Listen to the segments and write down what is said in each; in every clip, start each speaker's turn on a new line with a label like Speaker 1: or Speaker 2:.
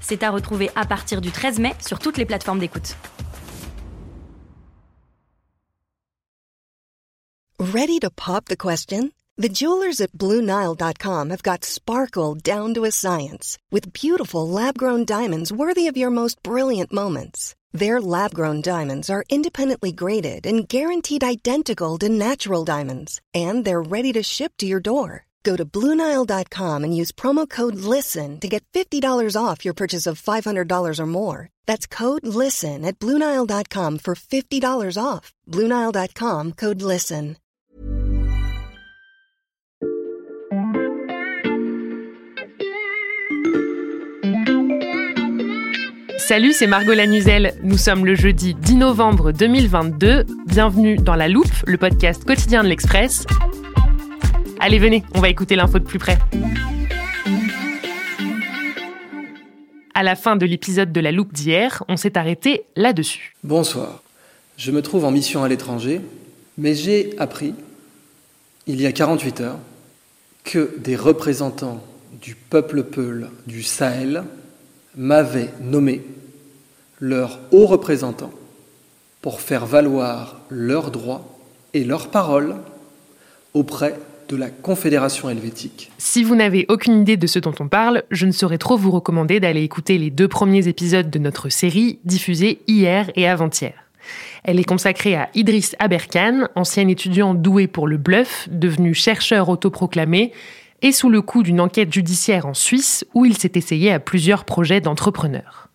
Speaker 1: C'est à retrouver à partir du 13 mai sur toutes les plateformes d'écoute.
Speaker 2: Ready to pop the question? The jewelers at BlueNile.com have got sparkle down to a science with beautiful lab-grown diamonds worthy of your most brilliant moments. Their lab-grown diamonds are independently graded and guaranteed identical to natural diamonds, and they're ready to ship to your door. Go to BlueNile.com and use promo code LISTEN to get $50 off your purchase of $500 or more. That's code LISTEN at BlueNile.com for $50 off. BlueNile.com code LISTEN.
Speaker 3: Salut, c'est Margot Lanuzel. Nous sommes le jeudi 10 novembre 2022. Bienvenue dans La Loupe, le podcast quotidien de l'Express. Allez, venez, on va écouter l'info de plus près. À la fin de l'épisode de La Loupe d'hier, on s'est arrêté là-dessus.
Speaker 4: Bonsoir. Je me trouve en mission à l'étranger, mais j'ai appris, il y a 48 heures, que des représentants du peuple Peul du Sahel m'avaient nommé leur haut représentant pour faire valoir leurs droits et leurs paroles auprès de la Confédération helvétique.
Speaker 3: Si vous n'avez aucune idée de ce dont on parle, je ne saurais trop vous recommander d'aller écouter les deux premiers épisodes de notre série diffusés hier et avant-hier. Elle est consacrée à Idriss Aberkan, ancien étudiant doué pour le bluff, devenu chercheur autoproclamé, et sous le coup d'une enquête judiciaire en Suisse où il s'est essayé à plusieurs projets d'entrepreneurs.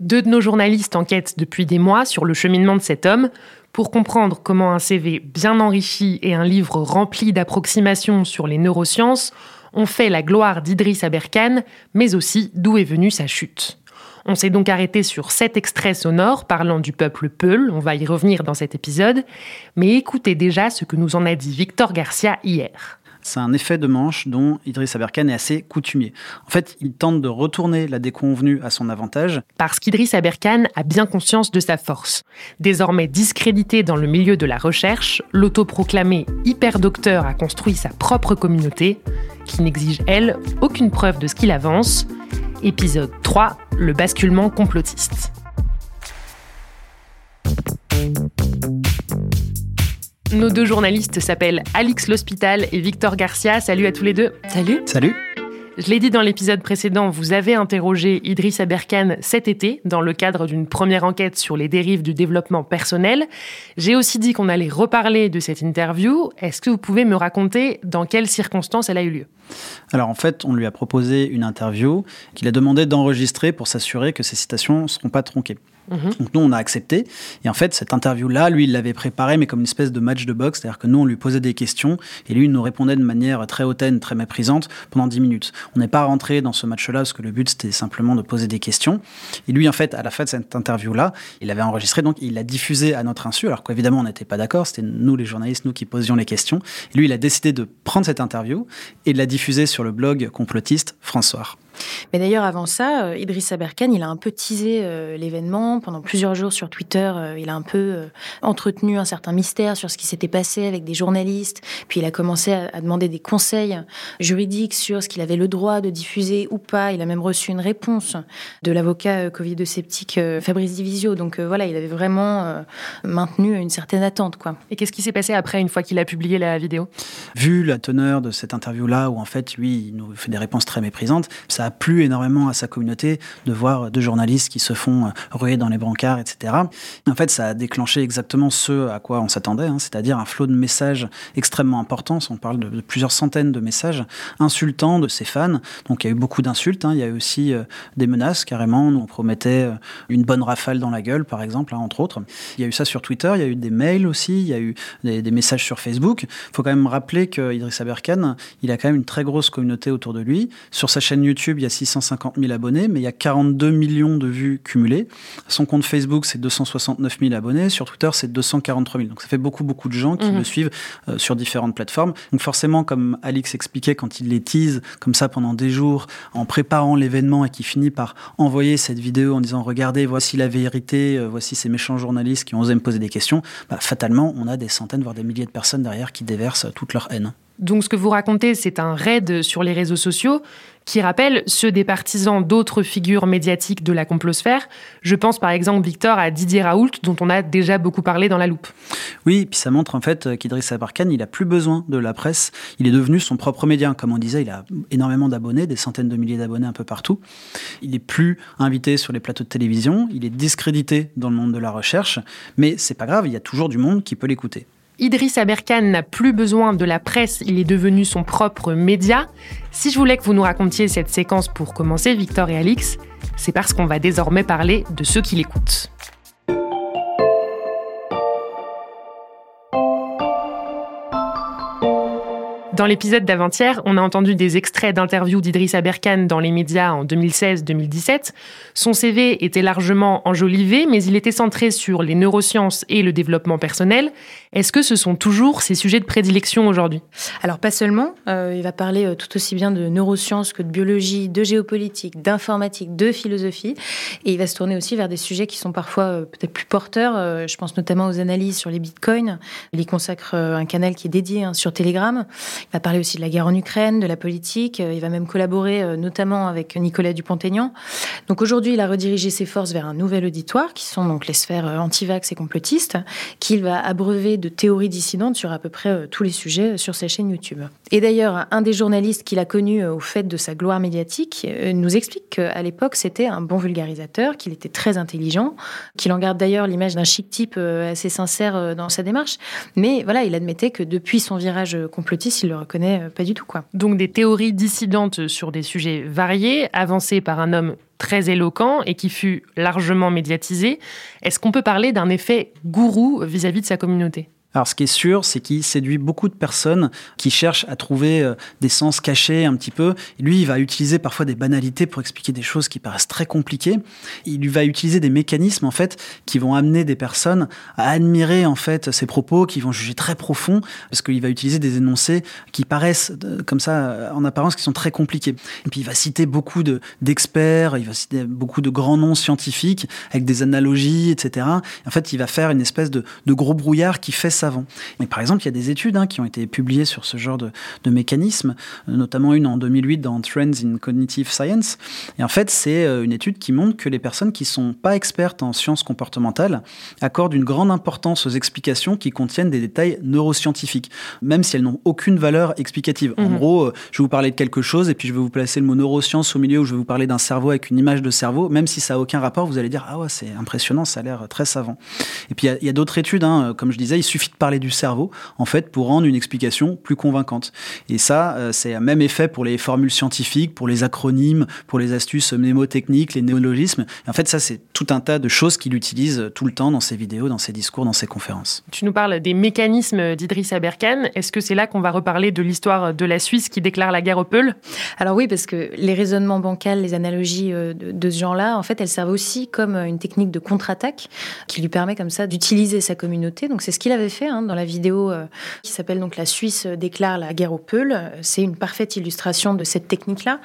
Speaker 3: Deux de nos journalistes enquêtent depuis des mois sur le cheminement de cet homme pour comprendre comment un CV bien enrichi et un livre rempli d'approximations sur les neurosciences ont fait la gloire d'Idriss Aberkan, mais aussi d'où est venue sa chute. On s'est donc arrêté sur sept extraits sonores parlant du peuple Peul, on va y revenir dans cet épisode, mais écoutez déjà ce que nous en a dit Victor Garcia hier
Speaker 5: c'est un effet de manche dont Idriss Aberkan est assez coutumier. En fait, il tente de retourner la déconvenue à son avantage.
Speaker 3: Parce qu'Idriss Aberkan a bien conscience de sa force. Désormais discrédité dans le milieu de la recherche, l'autoproclamé hyper-docteur a construit sa propre communauté, qui n'exige, elle, aucune preuve de ce qu'il avance. Épisode 3, le basculement complotiste. Nos deux journalistes s'appellent Alix L'Hospital et Victor Garcia. Salut à tous les deux.
Speaker 1: Salut.
Speaker 5: Salut.
Speaker 3: Je l'ai dit dans l'épisode précédent, vous avez interrogé Idriss Aberkan cet été dans le cadre d'une première enquête sur les dérives du développement personnel. J'ai aussi dit qu'on allait reparler de cette interview. Est-ce que vous pouvez me raconter dans quelles circonstances elle a eu lieu?
Speaker 5: Alors en fait, on lui a proposé une interview qu'il a demandé d'enregistrer pour s'assurer que ses citations ne seront pas tronquées. Mhm. Donc nous, on a accepté. Et en fait, cette interview-là, lui, il l'avait préparée, mais comme une espèce de match de boxe. C'est-à-dire que nous, on lui posait des questions et lui, il nous répondait de manière très hautaine, très méprisante pendant 10 minutes. On n'est pas rentré dans ce match-là parce que le but, c'était simplement de poser des questions. Et lui, en fait, à la fin de cette interview-là, il avait enregistré, donc il l'a diffusé à notre insu, alors qu'évidemment, on n'était pas d'accord. C'était nous, les journalistes, nous qui posions les questions. Et lui, il a décidé de prendre cette interview et de la diffuser sur le blog complotiste François.
Speaker 6: Mais d'ailleurs, avant ça, euh, Idriss Aberkan, il a un peu teasé euh, l'événement. Pendant plusieurs jours sur Twitter, euh, il a un peu entretenu un certain mystère sur ce qui s'était passé avec des journalistes. Puis il a commencé à, demander des conseils juridiques sur ce qu'il avait le droit de diffuser ou pas. Il a même reçu une réponse de l'avocat Covid-sceptique Fabrice Divisio. Donc voilà, il avait vraiment maintenu une certaine attente. Quoi.
Speaker 3: Et qu'est-ce qui s'est passé après, une fois qu'il a publié la vidéo?
Speaker 5: Vu la teneur de cette interview-là, où en fait, lui, il nous fait des réponses très méprisantes, ça a plu énormément à sa communauté de voir deux journalistes qui se font euh, ruer dans les brancards, etc. En fait, ça a déclenché exactement ce à quoi on s'attendait, hein, c'est-à-dire un flot de messages extrêmement important. On parle de, plusieurs centaines de messages insultants de ses fans. Donc il y a eu beaucoup d'insultes. Hein. Il y a eu aussi euh, des menaces carrément. On promettait euh, une bonne rafale dans la gueule, par exemple, hein, entre autres. Il y a eu ça sur Twitter. Il y a eu des mails aussi. Il y a eu des, messages sur Facebook. Il faut quand même rappeler que Idriss Aberkan, il a quand même une très grosse communauté autour de lui. Sur sa chaîne YouTube, il y a 650 000 abonnés, mais il y a 42 millions de vues cumulées. Son compte Facebook, c'est 269 000 abonnés. Sur Twitter, c'est 243 000. Donc ça fait beaucoup, beaucoup de gens qui mhm. le suivent euh, sur différentes plateformes. Donc forcément, comme Alix expliquait, quand il les tease comme ça pendant des jours, en préparant l'événement et qui finit par envoyer cette vidéo en disant regardez, voici la vérité, euh, voici ces méchants journalistes qui ont osé me poser des questions, bah, fatalement, on a des centaines, voire des milliers de personnes derrière qui déversent toute leur haine.
Speaker 3: Donc ce que vous racontez, c'est un raid sur les réseaux sociaux qui rappelle ceux des partisans d'autres figures médiatiques de la complosphère. Je pense par exemple, Victor, à Didier Raoult, dont on a déjà beaucoup parlé dans la loupe.
Speaker 5: Oui, puis ça montre en fait qu'Idriss Abarkan, il a plus besoin de la presse. Il est devenu son propre média. Comme on disait, il a énormément d'abonnés, des centaines de milliers d'abonnés un peu partout. Il n'est plus invité sur les plateaux de télévision, il est discrédité dans le monde de la recherche, mais c'est pas grave, il y a toujours du monde qui peut l'écouter.
Speaker 3: Idriss Aberkan n'a plus besoin de la presse, il est devenu son propre média. Si je voulais que vous nous racontiez cette séquence pour commencer, Victor et Alix, c'est parce qu'on va désormais parler de ceux qui l'écoutent. Dans l'épisode d'avant-hier, on a entendu des extraits d'interviews d'Idriss Aberkan dans les médias en 2016-2017. Son CV était largement enjolivé, mais il était centré sur les neurosciences et le développement personnel. Est-ce que ce sont toujours ses sujets de prédilection aujourd'hui?
Speaker 6: Alors pas seulement. Euh, il va parler euh, tout aussi bien de neurosciences que de biologie, de géopolitique, d'informatique, de philosophie. Et il va se tourner aussi vers des sujets qui sont parfois euh, peut-être plus porteurs. je pense notamment aux analyses sur les bitcoins. Il y consacre un canal qui est dédié hein, sur Telegram. Va parler aussi de la guerre en Ukraine, de la politique. Euh, il va même collaborer euh, notamment avec Nicolas Dupont-Aignan. Donc aujourd'hui, il a redirigé ses forces vers un nouvel auditoire, qui sont donc les sphères euh, anti-vax et complotistes, qu'il va abreuver de théories dissidentes sur à peu près tous les sujets sur sa chaîne YouTube. Et d'ailleurs, un des journalistes qu'il a connu au fait de sa gloire médiatique nous explique qu'à l'époque, c'était un bon vulgarisateur, qu'il était très intelligent, qu'il en garde d'ailleurs l'image d'un chic type assez sincère dans sa démarche. Mais voilà, il admettait que depuis son virage complotiste, il le reconnaît euh, pas du tout. Quoi.
Speaker 3: Donc des théories dissidentes sur des sujets variés, avancées par un homme très éloquent et qui fut largement médiatisé. Est-ce qu'on peut parler d'un effet gourou vis à -vis de sa communauté?
Speaker 5: Alors, ce qui est sûr, c'est qu'il séduit beaucoup de personnes qui cherchent à trouver euh, des sens cachés un petit peu. Lui, il va utiliser parfois des banalités pour expliquer des choses qui paraissent très compliquées. Il va utiliser des mécanismes, en fait, qui vont amener des personnes à admirer, en fait, ses propos, qui vont juger très profonds, parce qu'il va utiliser des énoncés qui paraissent, euh, comme ça, euh, en apparence, qui sont très compliqués. Et puis, il va citer beaucoup d'experts, il va citer beaucoup de grands noms scientifiques, avec des analogies, etc. En fait, il va faire une espèce de, de gros brouillard qui fait savant. Mais par exemple, il y a des études hein, qui ont été publiées sur ce genre de, de mécanisme, notamment une en 2008 dans Trends in Cognitive Science. Et en fait, c'est euh, une étude qui montre que les personnes qui sont pas expertes en sciences comportementales accordent une grande importance aux explications qui contiennent des détails neuroscientifiques, même si elles n'ont aucune valeur explicative. En mhm. gros, euh, je vais vous parler de quelque chose et puis je vais vous placer le mot neurosciences au milieu où je vais vous parler d'un cerveau avec une image de cerveau, même si ça n'a aucun rapport, vous allez dire ah ouais c'est impressionnant, ça a l'air très savant. Et puis il y a, d'autres études, hein, comme je disais, il suffit de parler du cerveau, en fait, pour rendre une explication plus convaincante. Et ça, euh, c'est un même effet pour les formules scientifiques, pour les acronymes, pour les astuces mnémotechniques, les néologismes. en fait, ça, c'est tout un tas de choses qu'il utilise tout le temps dans ses vidéos, dans ses discours, dans ses conférences.
Speaker 3: Tu nous parles des mécanismes d'Idriss Aberkan. Est-ce que c'est là qu'on va reparler de l'histoire de la Suisse qui déclare la guerre aux Peuls?
Speaker 6: Alors oui, parce que les raisonnements bancals, les analogies euh, de ce genre-là, en fait, elles servent aussi comme une technique de contre-attaque qui lui permet comme ça d'utiliser sa communauté. Donc c'est ce qu'il avait fait hein, dans la vidéo euh, qui s'appelle donc La Suisse déclare la guerre aux Peuls. C'est une parfaite illustration de cette technique-là.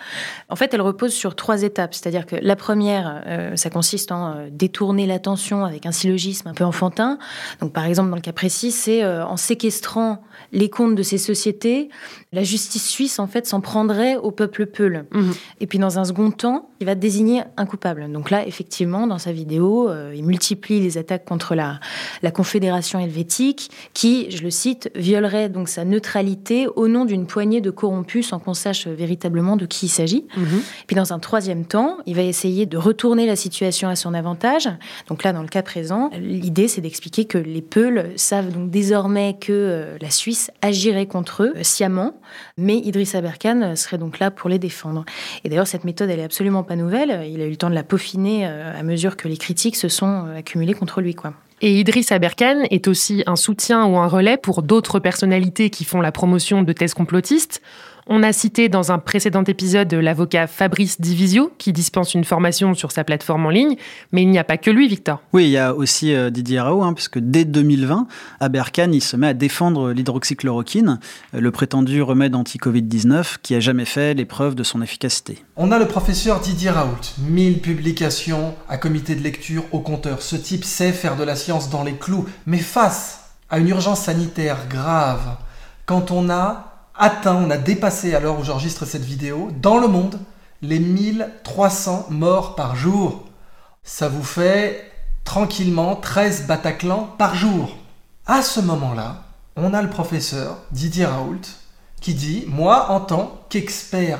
Speaker 6: En fait, elle repose sur trois étapes. C'est-à-dire que la première, euh, ça consiste en euh, détourner l'attention avec un syllogisme un peu enfantin. Donc par exemple, dans le cas précis, c'est en séquestrant les comptes de ces sociétés, la justice suisse en fait s'en prendrait au peuple peul. Mhm. Et puis dans un second temps, il va désigner un coupable. Donc là, effectivement, dans sa vidéo, il multiplie les attaques contre la, la Confédération helvétique, qui, je le cite, violerait donc sa neutralité au nom d'une poignée de corrompus sans qu'on sache véritablement de qui il s'agit. Mhm. Puis dans un troisième temps, il va essayer de retourner la situation à son avantage. Donc là, dans le cas présent, l'idée c'est d'expliquer que les Peuls savent donc désormais que euh, la Suisse agirait contre eux euh, sciemment, mais Idriss Aberkan serait donc là pour les défendre. Et d'ailleurs, cette méthode, elle est absolument pas nouvelle. Il a eu le temps de la peaufiner euh, à mesure que les critiques se sont accumulées contre lui, quoi.
Speaker 3: Et Idriss Aberkan est aussi un soutien ou un relais pour d'autres personnalités qui font la promotion de thèses complotistes. On a cité dans un précédent épisode l'avocat Fabrice Divisio qui dispense une formation sur sa plateforme en ligne, mais il n'y a pas que lui, Victor.
Speaker 5: Oui, il y a aussi euh, Didier Raoult, hein, puisque dès 2020, à Berkane, il se met à défendre l'hydroxychloroquine, euh, le prétendu remède anti-Covid-19 qui a jamais fait l'épreuve de son efficacité.
Speaker 4: On a le professeur Didier Raoult, 1000 publications à comité de lecture au compteur. Ce type sait faire de la science dans les clous, mais face à une urgence sanitaire grave, quand on a atteint, on a dépassé à l'heure où j'enregistre cette vidéo, dans le monde, les 1300 morts par jour. Ça vous fait tranquillement 13 Bataclan par jour. À ce moment-là, on a le professeur Didier Raoult qui dit Moi, en tant qu'expert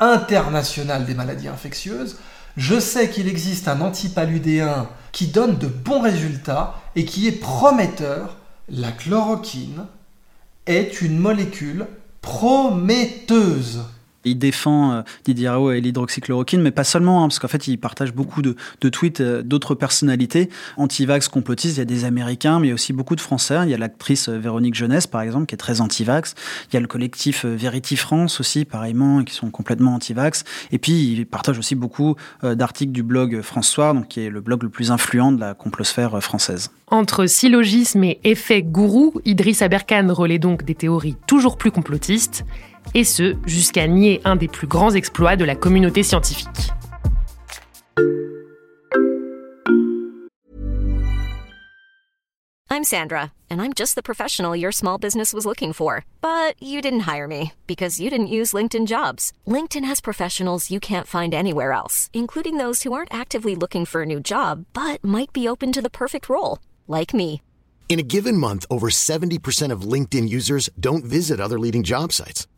Speaker 4: international des maladies infectieuses, je sais qu'il existe un antipaludéen qui donne de bons résultats et qui est prometteur. La chloroquine est une molécule prometteuse.
Speaker 5: Il défend euh, Didier Raoult et l'hydroxychloroquine, mais pas seulement, hein, parce qu'en fait, il partage beaucoup de, tweets euh, d'autres personnalités anti-vax complotistes. Il y a des Américains, mais il y a aussi beaucoup de Français. Il y a l'actrice euh, Véronique Jeunesse, par exemple, qui est très anti-vax. Il y a le collectif Verity France aussi, pareillement, qui sont complètement anti-vax. Et puis, il partage aussi beaucoup d'articles du blog François, donc qui est le blog le plus influent de la complosphère française.
Speaker 3: Entre syllogisme et effet gourou, Idriss Aberkan relaie donc des théories toujours plus complotistes et ce, jusqu'à nier un des plus grands exploits de la communauté scientifique.
Speaker 7: I'm Sandra, and I'm just the professional your small business was looking for. But you didn't hire me because you didn't use LinkedIn jobs. LinkedIn has professionals you can't find anywhere else, including those who aren't actively looking for a new job but might be open to the perfect role, like me.
Speaker 8: In a given month, over 70% of LinkedIn users don't visit other leading job sites.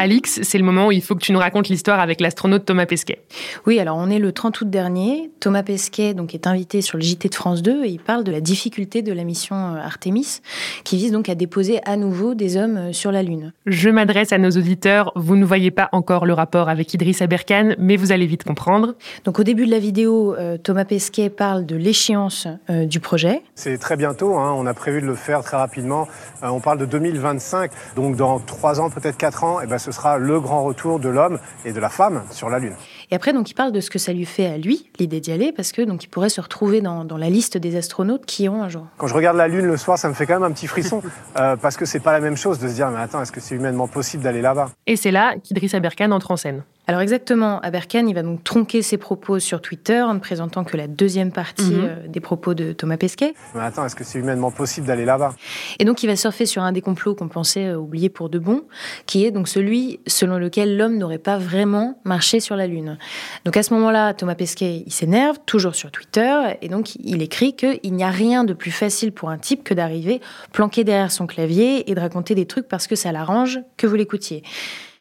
Speaker 3: Alix, c'est le moment où il faut que tu nous racontes l'histoire avec l'astronaute Thomas Pesquet.
Speaker 6: Oui, alors on est le 30 août dernier. Thomas Pesquet donc, est invité sur le JT de France 2 et il parle de la difficulté de la mission euh, Artemis, qui vise donc à déposer à nouveau des hommes euh, sur la Lune.
Speaker 3: Je m'adresse à nos auditeurs. Vous ne voyez pas encore le rapport avec Idriss Aberkan, mais vous allez vite comprendre.
Speaker 6: Donc au début de la vidéo, euh, Thomas Pesquet parle de l'échéance du projet.
Speaker 9: C'est très bientôt, hein. on a prévu de le faire très rapidement. on parle de 2025, donc dans trois ans, peut-être quatre ans, et eh ben, ce sera le grand retour de l'homme et de la femme sur la Lune.
Speaker 6: Et après, donc, il parle de ce que ça lui fait à lui, l'idée d'y aller, parce que donc, il pourrait se retrouver dans, dans, la liste des astronautes qui ont un jour.
Speaker 9: Quand je regarde la Lune le soir, ça me fait quand même un petit frisson, euh, parce que c'est pas la même chose de se dire, mais attends, est-ce que c'est humainement possible d'aller là-bas?
Speaker 3: Et c'est là qu'Idriss Aberkan entre en scène.
Speaker 6: Alors exactement, Aberkan, il va donc tronquer ses propos sur Twitter en ne présentant que la deuxième partie mhm. euh, des propos de Thomas Pesquet.
Speaker 9: Mais attends, est-ce que c'est humainement possible d'aller là-bas?
Speaker 6: Et donc il va surfer sur un des complots qu'on pensait euh, oublier pour de bon, qui est donc celui selon lequel l'homme n'aurait pas vraiment marché sur la Lune. Donc à ce moment-là, Thomas Pesquet, il s'énerve, toujours sur Twitter, et donc il écrit qu'il n'y a rien de plus facile pour un type que d'arriver planqué derrière son clavier et de raconter des trucs parce que ça l'arrange que vous l'écoutiez.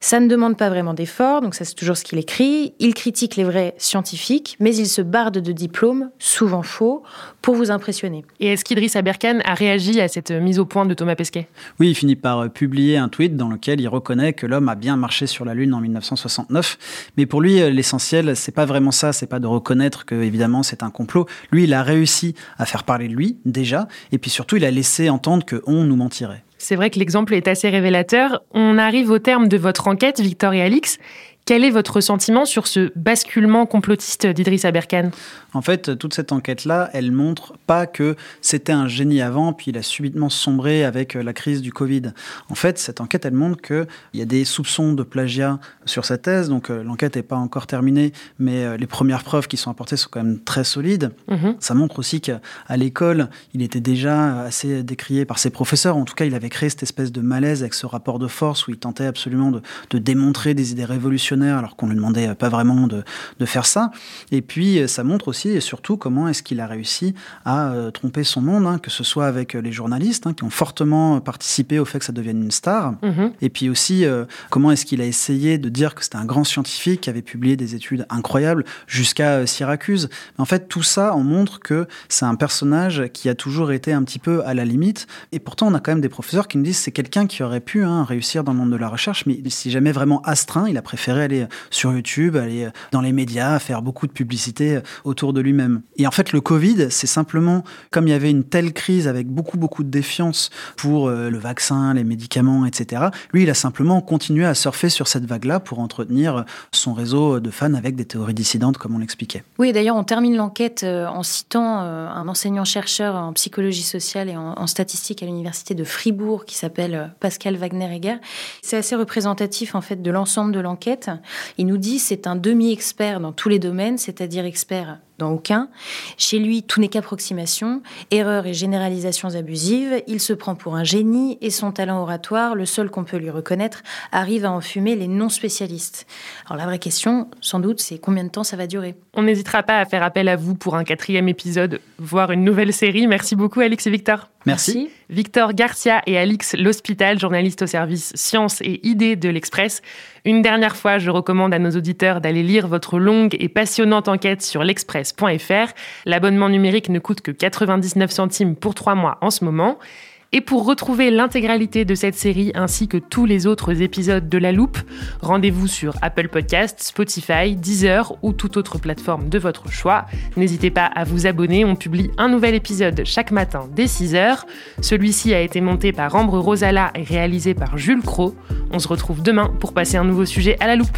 Speaker 6: Ça ne demande pas vraiment d'effort, donc ça c'est toujours ce qu'il écrit. Il critique les vrais scientifiques, mais il se barde de diplômes, souvent faux, pour vous impressionner.
Speaker 3: Et est-ce qu'Idriss Aberkan a réagi à cette mise au point de Thomas Pesquet?
Speaker 5: Oui, il finit par euh, publier un tweet dans lequel il reconnaît que l'homme a bien marché sur la Lune en 1969. Mais pour lui, euh, l'essentiel, c'est pas vraiment ça, c'est pas de reconnaître que évidemment c'est un complot. Lui, il a réussi à faire parler de lui déjà, et puis surtout, il a laissé entendre que on nous mentirait.
Speaker 3: C'est vrai que l'exemple est assez révélateur. On arrive au terme de votre enquête, Victor et Alix. Quel est votre sentiment sur ce basculement complotiste d'Idriss Aberkan?
Speaker 5: En fait, toute cette enquête-là, elle montre pas que c'était un génie avant, puis il a subitement sombré avec euh, la crise du Covid. En fait, cette enquête, elle montre qu'il y a des soupçons de plagiat sur sa thèse, donc euh, l'enquête n'est pas encore terminée, mais euh, les premières preuves qui sont apportées sont quand même très solides. Mhm. Ça montre aussi qu'à l'école, il était déjà assez décrié par ses professeurs. En tout cas, il avait créé cette espèce de malaise avec ce rapport de force où il tentait absolument de, de démontrer des idées révolutionnaires alors qu'on lui demandait pas vraiment de, de faire ça. Et puis ça montre aussi et surtout comment est-ce qu'il a réussi à tromper son monde, hein, que ce soit avec les journalistes hein, qui ont fortement participé au fait que ça devienne une star, mm-hmm. et puis aussi comment est-ce qu'il a essayé de dire que c'était un grand scientifique qui avait publié des études incroyables jusqu'à Syracuse. En fait, tout ça, on montre que c'est un personnage qui a toujours été un petit peu à la limite. Et pourtant, on a quand même des professeurs qui nous disent c'est quelqu'un qui aurait pu hein, réussir dans le monde de la recherche, mais si jamais vraiment astreint, il a préféré aller sur YouTube, aller dans les médias, faire beaucoup de publicité autour de lui-même. Et en fait, le Covid, c'est simplement comme il y avait une telle crise avec beaucoup, beaucoup de défiance pour euh, le vaccin, les médicaments, etc. Lui, il a simplement continué à surfer sur cette vague-là pour entretenir son réseau de fans avec des théories dissidentes, comme on l'expliquait.
Speaker 6: Oui, d'ailleurs, on termine l'enquête euh, en citant euh, un enseignant-chercheur en psychologie sociale et en, statistique à l'université de Fribourg qui s'appelle euh, Pascal Wagner-Egger. C'est assez représentatif en fait de l'ensemble de l'enquête. Il nous dit c'est un demi-expert dans tous les domaines, c'est-à-dire expert dans aucun. Chez lui, tout n'est qu'approximation, erreurs et généralisations abusives. Il se prend pour un génie et son talent oratoire, le seul qu'on peut lui reconnaître, arrive à enfumer les non-spécialistes. Alors la vraie question, sans doute, c'est combien de temps ça va durer?
Speaker 3: On n'hésitera pas à faire appel à vous pour un quatrième épisode, voire une nouvelle série. Merci beaucoup Alex et Victor.
Speaker 5: Merci.
Speaker 3: Victor Garcia et Alix L'Hospital, journalistes au service sciences et idées de l'Express. Une dernière fois, je recommande à nos auditeurs d'aller lire votre longue et passionnante enquête sur L'abonnement numérique ne coûte que 99 centimes pour trois mois en ce moment. Et pour retrouver l'intégralité de cette série ainsi que tous les autres épisodes de La Loupe, rendez-vous sur Apple Podcasts, Spotify, Deezer ou toute autre plateforme de votre choix. N'hésitez pas à vous abonner, on publie un nouvel épisode chaque matin dès 6h. Celui-ci a été monté par Ambre Rosala et réalisé par Jules Cro. On se retrouve demain pour passer un nouveau sujet à la loupe.